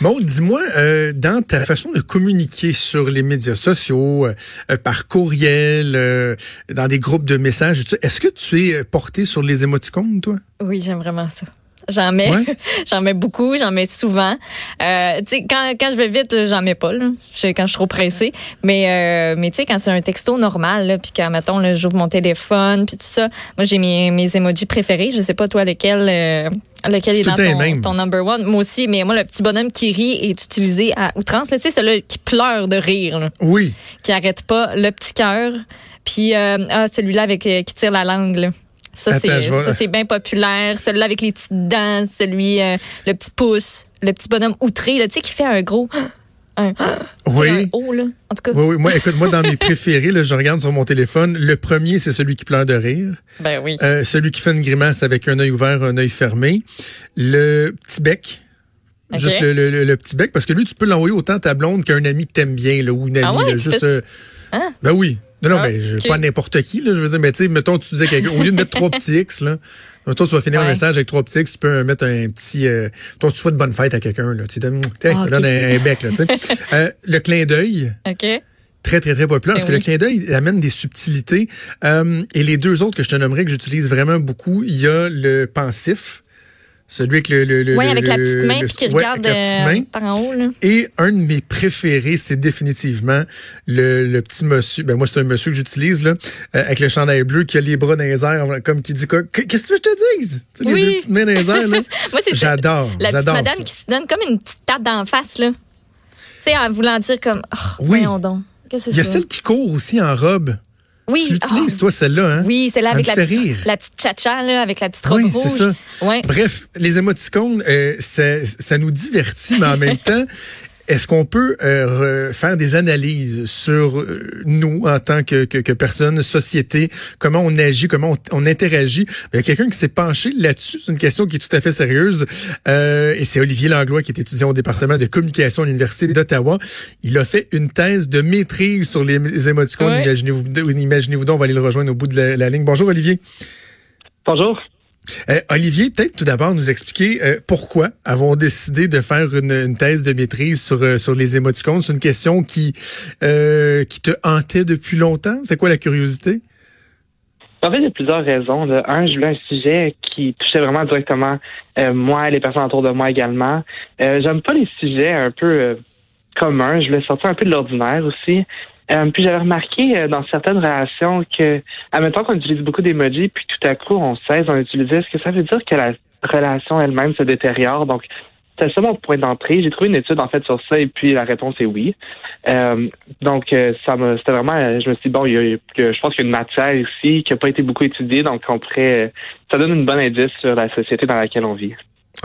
Maud, dis-moi, euh, dans ta façon de communiquer sur les médias sociaux, euh, euh, par courriel, euh, dans des groupes de messages, est-ce que tu es porté sur les émoticônes, toi? Oui, j'aime vraiment ça. J'en mets, Ouais. j'en mets beaucoup, j'en mets souvent. Euh, tu sais, quand, quand je vais vite, j'en mets pas, là. Quand je suis trop pressée. Mais, euh, mais tu sais, quand c'est un texto normal, là, puis quand, mettons, j'ouvre mon téléphone, puis tout ça, moi, j'ai mes, mes emojis préférés. Je sais pas, toi, lequel, euh, lequel est tout dans ton, ton number one? Moi aussi, mais moi, le petit bonhomme qui rit est utilisé à outrance. Tu sais, celui qui pleure de rire, là, Oui. qui arrête pas, le petit cœur. Puis, euh, ah, celui-là avec euh, qui tire la langue, là. Ça, c'est ça, bien populaire. Celui-là avec les petites dents, celui, euh, le petit pouce, le petit bonhomme outré, là, tu sais, qui fait un gros. Un, sais, Oui. un haut, là. En tout cas, Oui, oui. Moi, écoute, moi, dans mes préférés, là, je regarde sur mon téléphone. Le premier, c'est celui qui pleure de rire. ben oui. Euh, celui qui fait une grimace avec un œil ouvert, un œil fermé. Le petit bec. Juste le, le- le- le petit bec, parce que lui, tu peux l'envoyer autant à ta blonde qu'un ami que t'aimes bien, là, ou une amie. Ah ouais, là, juste, euh, Hein? Ben oui. Non, non, Ah, mais je- ok. pas n'importe qui, là. Je veux dire, mais tu sais, mettons, tu disais quelqu'un, au lieu de mettre trois petits X, là, mettons, tu vas finir un message avec trois petits tu peux mettre un petit, euh, ton souhait de bonne fête à quelqu'un, là. Tu donnes, tiens, Ah, donne un, un bec, là, tu. Euh, le clin d'œil OK. très, très, très populaire, parce Eh que le clin d'œil il amène des subtilités. Euh, et les deux autres que je te nommerais, que j'utilise vraiment beaucoup, il y a le pensif, celui avec le... le, le Oui, le- avec la le- petite main, qui regarde la euh, par en haut, là. Et un de mes préférés, c'est définitivement le, le petit monsieur. Ben moi, c'est un monsieur que j'utilise là, euh, avec le chandail bleu qui a les bras dans les airs, comme qui dit quoi? Qu'est-ce que tu veux que je te dise? Oui. Les deux petites mains dans les airs, là. Moi, c'est ça. J'adore. La petite madame ça. qui se donne comme une petite tape d'en face, là. Tu sais, en voulant dire comme, oh, Oui. voyons donc. Qu'est-ce que Il y a celle qui court aussi en robe. Oui. Tu l'utilises, ah, toi, celle-là, hein? Oui, c'est là Elle avec la petite, la petite tcha là, avec la petite robe Oui, rouge. c'est ça. Ouais. Bref, les émoticônes, euh, ça, ça nous divertit, mais en même temps, est-ce qu'on peut euh, re- faire des analyses sur euh, nous en tant que, que, que personne, société, comment on agit, comment on, on interagit? Il y a quelqu'un qui s'est penché là-dessus. C'est une question qui est tout à fait sérieuse. Euh, et c'est Olivier Langlois, qui est étudiant au département de communication à l'Université d'Ottawa. Il a fait une thèse de maîtrise sur les, les émoticônes. Ouais. Imaginez-vous, imaginez-vous donc, on va aller le rejoindre au bout de la, la ligne. Bonjour Olivier. Bonjour. Euh, Olivier, peut-être tout d'abord nous expliquer euh, pourquoi avons décidé de faire une, thèse de maîtrise sur, euh, sur les émoticônes? C'est une question qui, te hantait depuis longtemps? C'est quoi la curiosité? En fait, il y a plusieurs raisons. Un, je voulais un sujet qui touchait vraiment directement moi et les personnes autour de moi également. J'aime pas les sujets un peu communs. Je voulais sortir un peu de l'ordinaire aussi. Euh, puis j'avais remarqué euh, dans certaines relations que, admettons qu'on utilise beaucoup d'emojis, puis tout à coup on cesse d'en utiliser, est-ce que ça veut dire que la relation elle-même se détériore? Donc, c'était ça mon point d'entrée. J'ai trouvé une étude en fait sur ça et puis la réponse est oui. Euh, donc euh, ça m'a c'était vraiment euh, je me suis dit bon il y a, je pense qu'il y a une matière ici qui n'a pas été beaucoup étudiée donc on pourrait euh, ça donne une bonne indice sur la société dans laquelle on vit.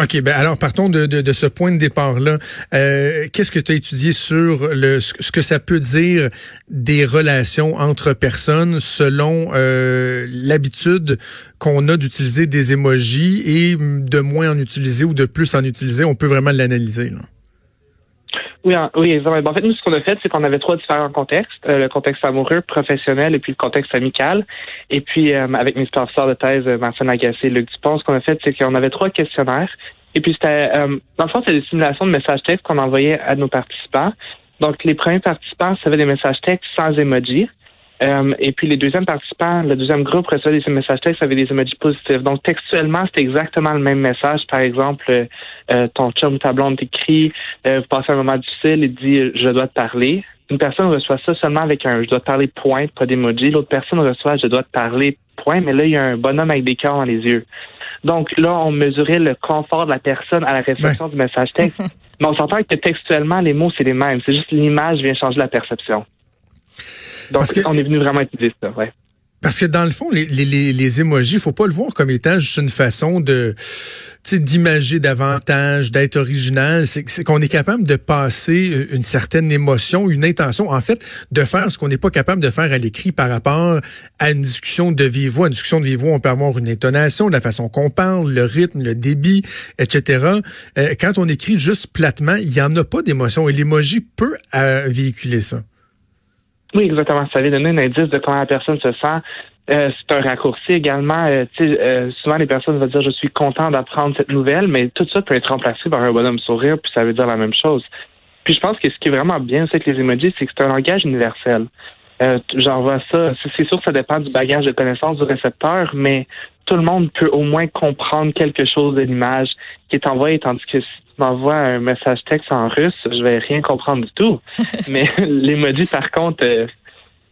OK, ben alors partons de, de, de ce point de départ-là. Euh, Qu'est-ce que tu as étudié sur le, ce que ça peut dire des relations entre personnes selon euh, l'habitude qu'on a d'utiliser des émojis et de moins en utiliser ou de plus en utiliser? On peut vraiment l'analyser. Oui, oui, exactement. Ben, En fait, nous, ce qu'on a fait, c'est qu'on avait trois différents contextes. Euh, le contexte amoureux, professionnel et puis le contexte amical. Et puis, euh, avec mes professeurs de thèse, euh, Marcel Lagacé et Luc Dupont, ce qu'on a fait, c'est qu'on avait trois questionnaires. Et puis, c'était, euh, dans le fond, c'est des simulations de messages textes qu'on envoyait à nos participants. Donc, les premiers participants recevaient des messages textes sans emoji. Euh, et puis les deuxièmes participants, le deuxième groupe recevait des messages textes avec des emojis positifs. Donc textuellement, c'était exactement le même message. Par exemple, euh, euh, ton chum ou ta blonde t'écrit, euh, vous passez un moment difficile et dit je dois te parler. Une personne reçoit ça seulement avec un je dois te parler point, pas d'emoji. L'autre personne reçoit je dois te parler point, mais là il y a un bonhomme avec des cœurs dans les yeux. Donc là, on mesurait le confort de la personne à la réception du message texte. mais on s'entend que textuellement, les mots, c'est les mêmes. C'est juste l'image vient changer la perception. Donc, Parce que- on est venu vraiment étudier ça, ouais. Parce que dans le fond, les, les, les, émojis, faut pas le voir comme étant juste une façon de d'imager davantage, d'être original. C'est qu'on est capable de passer une certaine émotion, une intention, en fait, de faire ce qu'on n'est pas capable de faire à l'écrit par rapport à une discussion de vive voix. Une discussion de vive voix, on peut avoir une intonation, la façon qu'on parle, le rythme, le débit, etc. Euh, quand on écrit juste platement, il y en a pas d'émotion et l'emoji peut euh, véhiculer ça. Oui, exactement. Ça vient donner un indice de comment la personne se sent. Euh, c'est un raccourci également. Euh, euh, souvent, les personnes vont dire je suis content d'apprendre cette nouvelle, mais tout ça peut être remplacé par un bonhomme sourire, puis ça veut dire la même chose. Puis je pense que ce qui est vraiment bien avec les emojis, c'est que c'est un langage universel. Euh, J'envoie ça. C'est sûr que ça dépend du bagage de connaissance du récepteur, mais tout le monde peut au moins comprendre quelque chose de l'image qui est envoyée, tandis que si tu m'envoies un message texte en russe, je vais rien comprendre du tout. mais l'emoji, par contre, euh,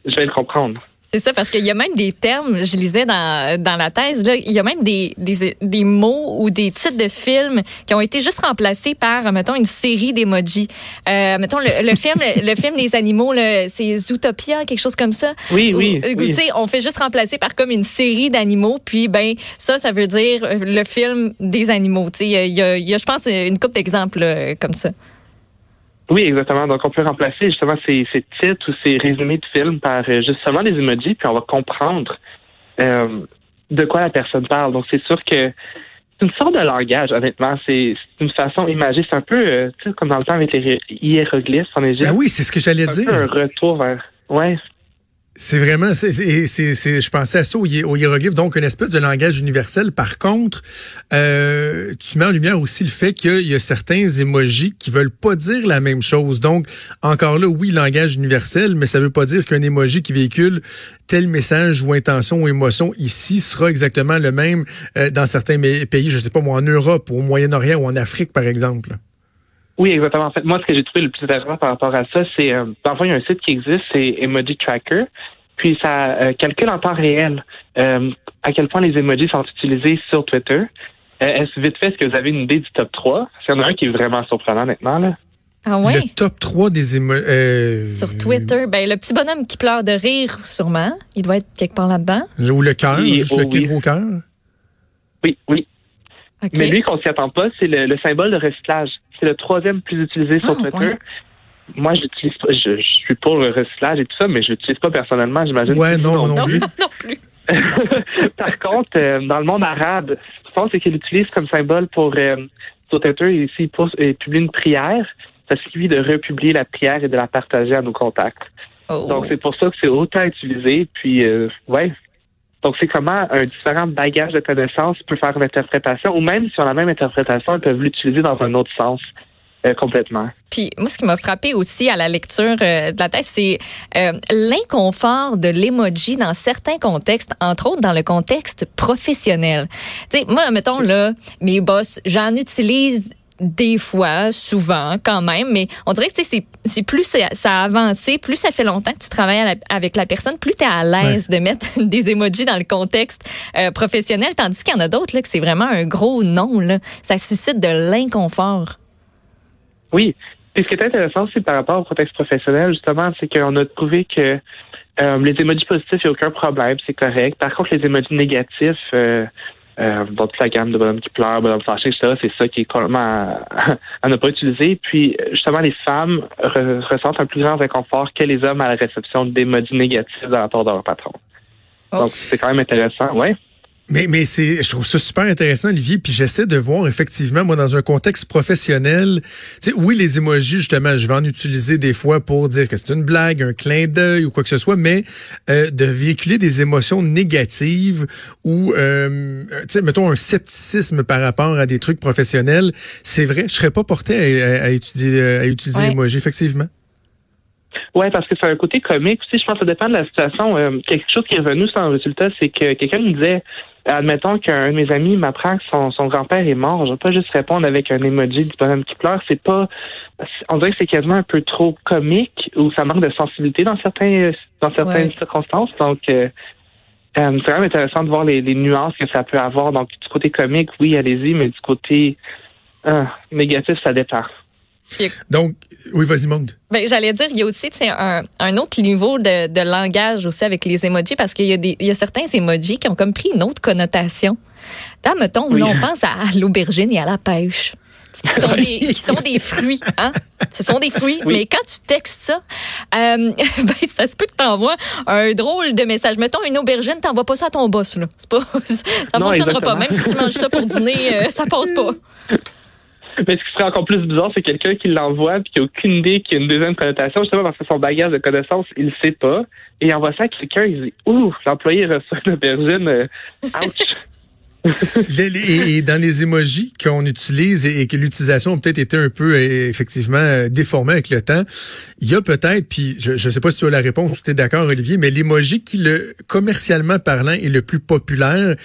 je vais le comprendre. C'est ça, parce qu'il y a même des termes, je lisais dans, dans la thèse, là, il y a même des, des, des mots ou des titres de films qui ont été juste remplacés par, mettons, une série d'emojis. Euh, mettons, le, le film le film Les animaux, c'est Zootopia, quelque chose comme ça. Oui, oui. Où, oui. Tu sais, on fait juste remplacer par comme une série d'animaux, puis ben ça, ça veut dire le film des animaux. Tu sais, il y a, il y a, je pense, une couple d'exemples comme ça. Oui, exactement. Donc, on peut remplacer justement ces, ces titres ou ces résumés de films par euh, justement des emojis, puis on va comprendre euh, de quoi la personne parle. Donc, c'est sûr que c'est une sorte de langage, honnêtement. C'est une façon imagée. C'est un peu euh, comme dans le temps avec les hiéroglyphes en Égypte. Ben oui, c'est ce que j'allais dire. un retour vers. Ouais, c'est vraiment, c'est, je pensais à ça au, hiéroglyphe, donc une espèce de langage universel. Par contre, euh, tu mets en lumière aussi le fait qu'il y a certains émojis qui veulent pas dire la même chose. Donc, encore là, oui, langage universel, mais ça veut pas dire qu'un émoji qui véhicule tel message ou intention ou émotion ici sera exactement le même euh, dans certains pays, je sais pas moi, en Europe au Moyen-Orient ou en Afrique, par exemple. Oui, exactement. En fait, moi, ce que j'ai trouvé le plus intéressant par rapport à ça, c'est, euh, parfois, il y a un site qui existe, c'est Emoji Tracker, puis ça euh, calcule en temps réel euh, à quel point les emojis sont utilisés sur Twitter. Euh, est-ce vite fait, est-ce que vous avez une idée du top 3? Il y en a un qui est vraiment surprenant maintenant, là. Ah ouais? Le top 3 des emojis. Euh, sur Twitter, ben le petit bonhomme qui pleure de rire, sûrement. Il doit être quelque part là-dedans. Ou le cœur, Oui, juste oh le oui. gros cœur. Oui, oui. Mais lui, qu'on s'y attend pas, c'est le, le symbole de recyclage. C'est le troisième plus utilisé sur Ah, Twitter. ouais. Moi, j'utilise pas, je, je suis pour le recyclage et tout ça, mais je l'utilise pas personnellement, j'imagine. Ouais, que non, non plus. non plus. Par contre, euh, dans le monde arabe, je pense qu'il utilise comme symbole pour euh, sur Twitter, ici, il publie une prière. Ça suffit de republier la prière et de la partager à nos contacts. Oh. Donc, c'est pour ça que c'est autant utilisé. Puis, euh, ouais. Donc, c'est comment un différent bagage de connaissances peut faire une interprétation, ou même a la même interprétation, ils peuvent l'utiliser dans un autre sens euh, complètement. Puis moi, ce qui m'a frappé aussi à la lecture euh, de la thèse, c'est euh, l'inconfort de l'emoji dans certains contextes, entre autres dans le contexte professionnel. Tu sais, moi, mettons là, mes boss, j'en utilise des fois, souvent, quand même, mais on dirait que c'est c'est plus ça ça a avancé, plus ça fait longtemps que tu travailles la- avec la personne, plus tu es à l'aise de mettre des emojis dans le contexte euh, professionnel, tandis qu'il y en a d'autres là que c'est vraiment un gros non là, ça suscite de l'inconfort. Oui. Puis ce qui est intéressant aussi par rapport au contexte professionnel, justement, c'est qu'on a trouvé que euh, les emojis positifs, il n'y a aucun problème, c'est correct. Par contre, les emojis négatifs, euh, euh, dans toute la gamme de bonhommes qui pleurent, bonhommes fâchés, etc., c'est ça qui est complètement à, à ne pas utiliser. Puis, justement, les femmes re- ressentent un plus grand inconfort que les hommes à la réception d'émojis négatifs de la part de leur patron. Oh. Donc, c'est quand même intéressant, ouais. Mais, mais c'est, je trouve ça super intéressant, Olivier. Puis j'essaie de voir effectivement, moi, dans un contexte professionnel, tu sais, oui, les émojis, justement, je vais en utiliser des fois pour dire que c'est une blague, un clin d'œil ou quoi que ce soit, mais euh, de véhiculer des émotions négatives ou, euh, tu sais, mettons un scepticisme par rapport à des trucs professionnels, c'est vrai, je serais pas porté à, à- à étudier, à utiliser Ouais. L'émoji, effectivement. Oui, parce que c'est un côté comique aussi. Je pense que ça dépend de la situation. Euh, quelque chose qui est revenu sans résultat, c'est que quelqu'un me disait, admettons qu'un de mes amis m'apprend que son, son grand-père est mort. Je vais pas juste répondre avec un emoji du bonhomme qui pleure. C'est pas, on dirait que c'est quasiment un peu trop comique ou ça manque de sensibilité dans certains, dans certaines Ouais. circonstances. Donc, euh, euh, c'est quand même intéressant de voir les, les nuances que ça peut avoir. Donc, du côté comique, oui, allez-y, mais du côté euh, négatif, ça dépend. Donc, oui, vas-y, monde. Ben, j'allais dire, il y a aussi un, un autre niveau de, de, langage aussi avec les emojis parce qu'il y, a des, il y a certains emojis qui ont comme pris une autre connotation. Là, mettons, là, on pense à l'aubergine et à la pêche. Qui sont, des, qui sont des fruits, hein? Ce sont des fruits, mais quand tu textes ça, euh, ben, ça se peut que tu envoies un drôle de message. Mettons une aubergine, t'envoies pas ça à ton boss, là. Pas, ça ne fonctionnera pas. Même si tu manges ça pour dîner, euh, ça passe pas. Mais ce qui serait encore plus bizarre, c'est quelqu'un qui l'envoie et qui n'a aucune idée qu'il y a une deuxième connotation, justement parce que son bagage de connaissances, il ne sait pas. Et il envoie ça à quelqu'un, il dit Ouh, l'employé reçoit une aubergine, euh, ouch! et, dans les émojis qu'on utilise et, que l'utilisation a peut-être été un peu euh, effectivement euh, déformée avec le temps, il y a peut-être, puis je ne sais pas si tu as la réponse ou tu es d'accord Olivier, mais l'émoji qui le commercialement parlant est le plus populaire,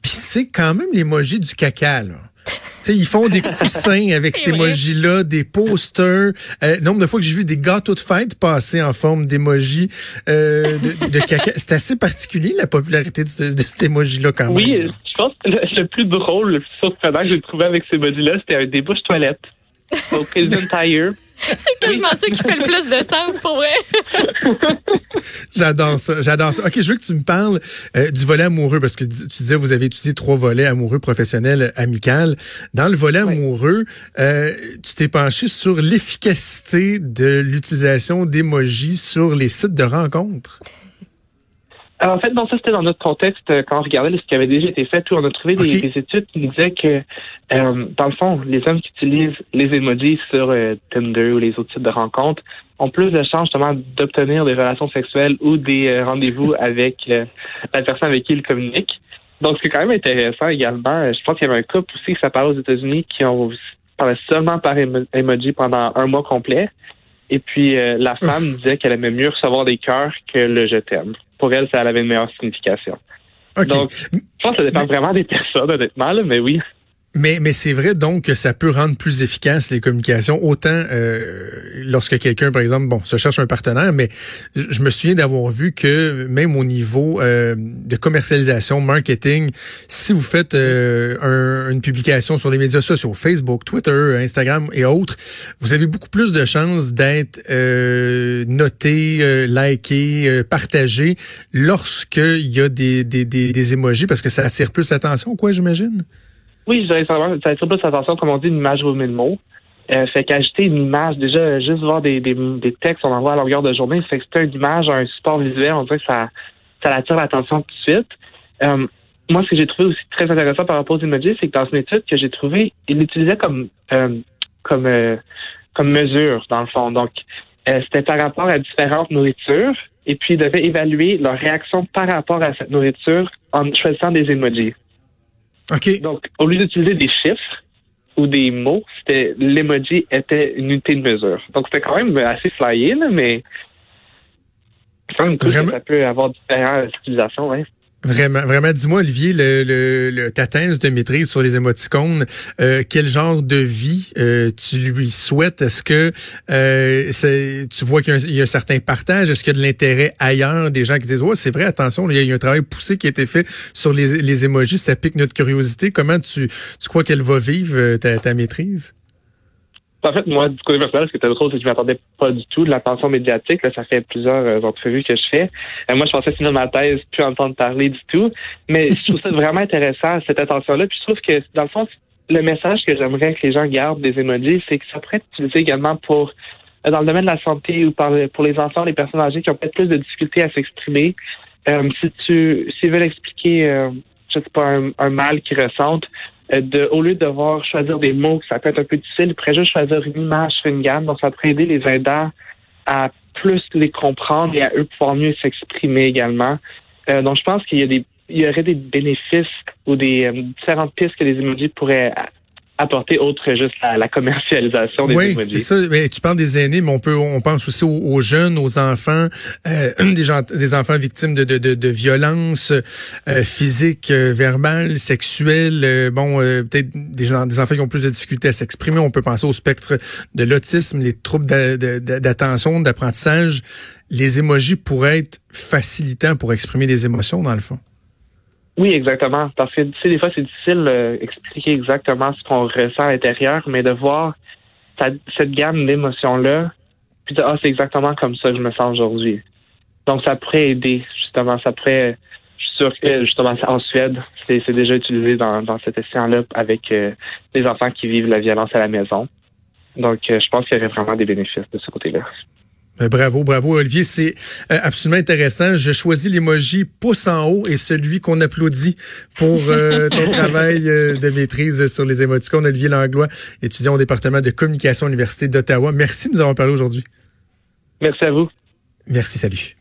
puis c'est quand même l'émoji du caca là ils font des coussins avec cet emoji-là, des posters. Euh, nombre de fois que j'ai vu des gâteaux de fête passer en forme d'emoji euh, de, caca. C'est assez particulier, la popularité de, cet emoji-là, quand même. Oui, je pense que le, plus drôle, le plus surprenant que j'ai trouvé avec ces emojis-là, c'était un débouche toilette. Au President Tire. C'est quasiment ça qui fait le plus de sens pour vrai. j'adore ça, j'adore ça. OK, je veux que tu me parles euh, du volet amoureux parce que tu disais vous avez étudié trois volets amoureux, professionnel, amical. Dans le volet amoureux, euh, tu t'es penché sur l'efficacité de l'utilisation d'emojis sur les sites de rencontres. Alors, en fait, non, ça c'était dans notre contexte euh, quand on regardait ce qui avait déjà été fait, où on a trouvé des, études qui nous disaient que, euh, dans le fond, les hommes qui utilisent les emojis sur euh, Tinder ou les autres sites de rencontres ont plus de chances justement d'obtenir des relations sexuelles ou des rendez-vous avec la personne avec qui ils communiquent. Donc, c'est quand même intéressant également. Je pense qu'il y avait un couple aussi qui s'appelle aux États-Unis qui ont parlé seulement par emoji pendant un mois complet. Et puis, la femme disait qu'elle aimait mieux recevoir des cœurs que le je t'aime pour elle, ça avait une meilleure signification. Donc, je pense que ça dépend vraiment des personnes, honnêtement, mais oui. Mais, mais c'est vrai donc que ça peut rendre plus efficace les communications, autant euh, lorsque quelqu'un, par exemple, bon, se cherche un partenaire, mais je me souviens d'avoir vu que même au niveau euh, de commercialisation, marketing, si vous faites euh, une publication sur les médias sociaux, Facebook, Twitter, Instagram et autres, vous avez beaucoup plus de chances d'être noté, liké, partagé lorsqu'il y a des, des, des, des émojis, parce que ça attire plus l'attention, quoi, j'imagine? Oui, je dirais ça attire plus attention, comme on dit, une image vaut mille mots. Euh, fait qu'ajouter une image, déjà, juste voir des, des, des textes, on envoie à longueur de journée, fait que c'est une image, un support visuel, on dirait que ça, ça attire l'attention tout de suite. Euh, moi, ce que j'ai trouvé aussi très intéressant par rapport aux emojis, c'est que dans une étude que j'ai trouvée, il l'utilisait comme, euh, comme, euh, comme mesure, dans le fond. Donc, euh, c'était par rapport à différentes nourritures, et puis il devait évaluer leur réaction par rapport à cette nourriture en choisissant des emojis. Donc, au lieu d'utiliser des chiffres ou des mots, c'était l'emoji était une unité de mesure. Donc, c'était quand même assez flyé, là, mais c'est quand même cool que ça peut avoir différentes utilisations. Hein. Vraiment, vraiment. Dis-moi, Olivier, le, le, ta thèse de maîtrise sur les émoticônes, euh, quel genre de vie euh, tu lui souhaites? Est-ce que euh, tu vois qu'il y, a un certain partage? Est-ce qu'il y a de l'intérêt ailleurs? Des gens qui disent, ouais, c'est vrai, attention, il y, a un travail poussé qui a été fait sur les, les émojis, ça pique notre curiosité. Comment tu, tu crois qu'elle va vivre ta, ta maîtrise? En fait, moi, du côté personnel, ce qui était drôle, c'est que je m'attendais pas du tout de l'attention médiatique. Là, ça fait plusieurs euh, entrevues que je fais. Euh, moi, je pensais finir ma thèse, plus entendre parler du tout. Mais je trouve ça vraiment intéressant, cette attention-là. Puis je trouve que, dans le fond, le message que j'aimerais que les gens gardent des emojis, c'est que ça pourrait être utilisé également pour euh, dans le domaine de la santé ou pour les enfants, les personnes âgées qui ont peut-être plus de difficultés à s'exprimer. si tu s'ils veulent expliquer, je sais pas, un, un mal qu'ils ressentent, de, au lieu de devoir choisir des mots, ça peut être un peu difficile, ils pourraient juste choisir une image une gamme. Donc, ça pourrait aider les aidants à plus les comprendre et à eux pouvoir mieux s'exprimer également. Euh, donc, je pense qu'il y a des il y aurait des bénéfices ou des euh, différentes pistes que les emojis pourraient apporter autre juste la, la commercialisation des Oui, c'est ça. Mais tu parles des aînés, mais on peut, on pense aussi aux, jeunes, aux enfants, euh, des, gens, des enfants victimes de, de, de, de violences euh, physiques, euh, verbales, sexuelles. Euh, bon, peut-être des, gens, des enfants qui ont plus de difficultés à s'exprimer. On peut penser au spectre de l'autisme, les troubles d'attention, d'apprentissage. Les émojis pourraient être facilitants pour exprimer des émotions, dans le fond. Oui, exactement. Parce que tu sais, des fois, c'est difficile d'expliquer exactement ce qu'on ressent à l'intérieur, mais de voir cette gamme d'émotions-là, puis de, ah, c'est exactement comme ça que je me sens aujourd'hui. Donc, ça pourrait aider, justement. Ça pourrait, je suis sûr que, justement, en Suède, c'est déjà utilisé dans, dans cet essai-là avec euh, enfants qui vivent la violence à la maison. Donc, euh, je pense qu'il y aurait vraiment des bénéfices de ce côté-là. Ben, bravo, bravo Olivier, c'est euh, absolument intéressant. Je choisis l'emoji pouce en haut et celui qu'on applaudit pour euh, ton travail euh, de maîtrise sur les émoticônes. Olivier Langlois, étudiant au département de communication à l'Université d'Ottawa. Merci de nous avoir parlé aujourd'hui. Merci à vous. Merci, salut.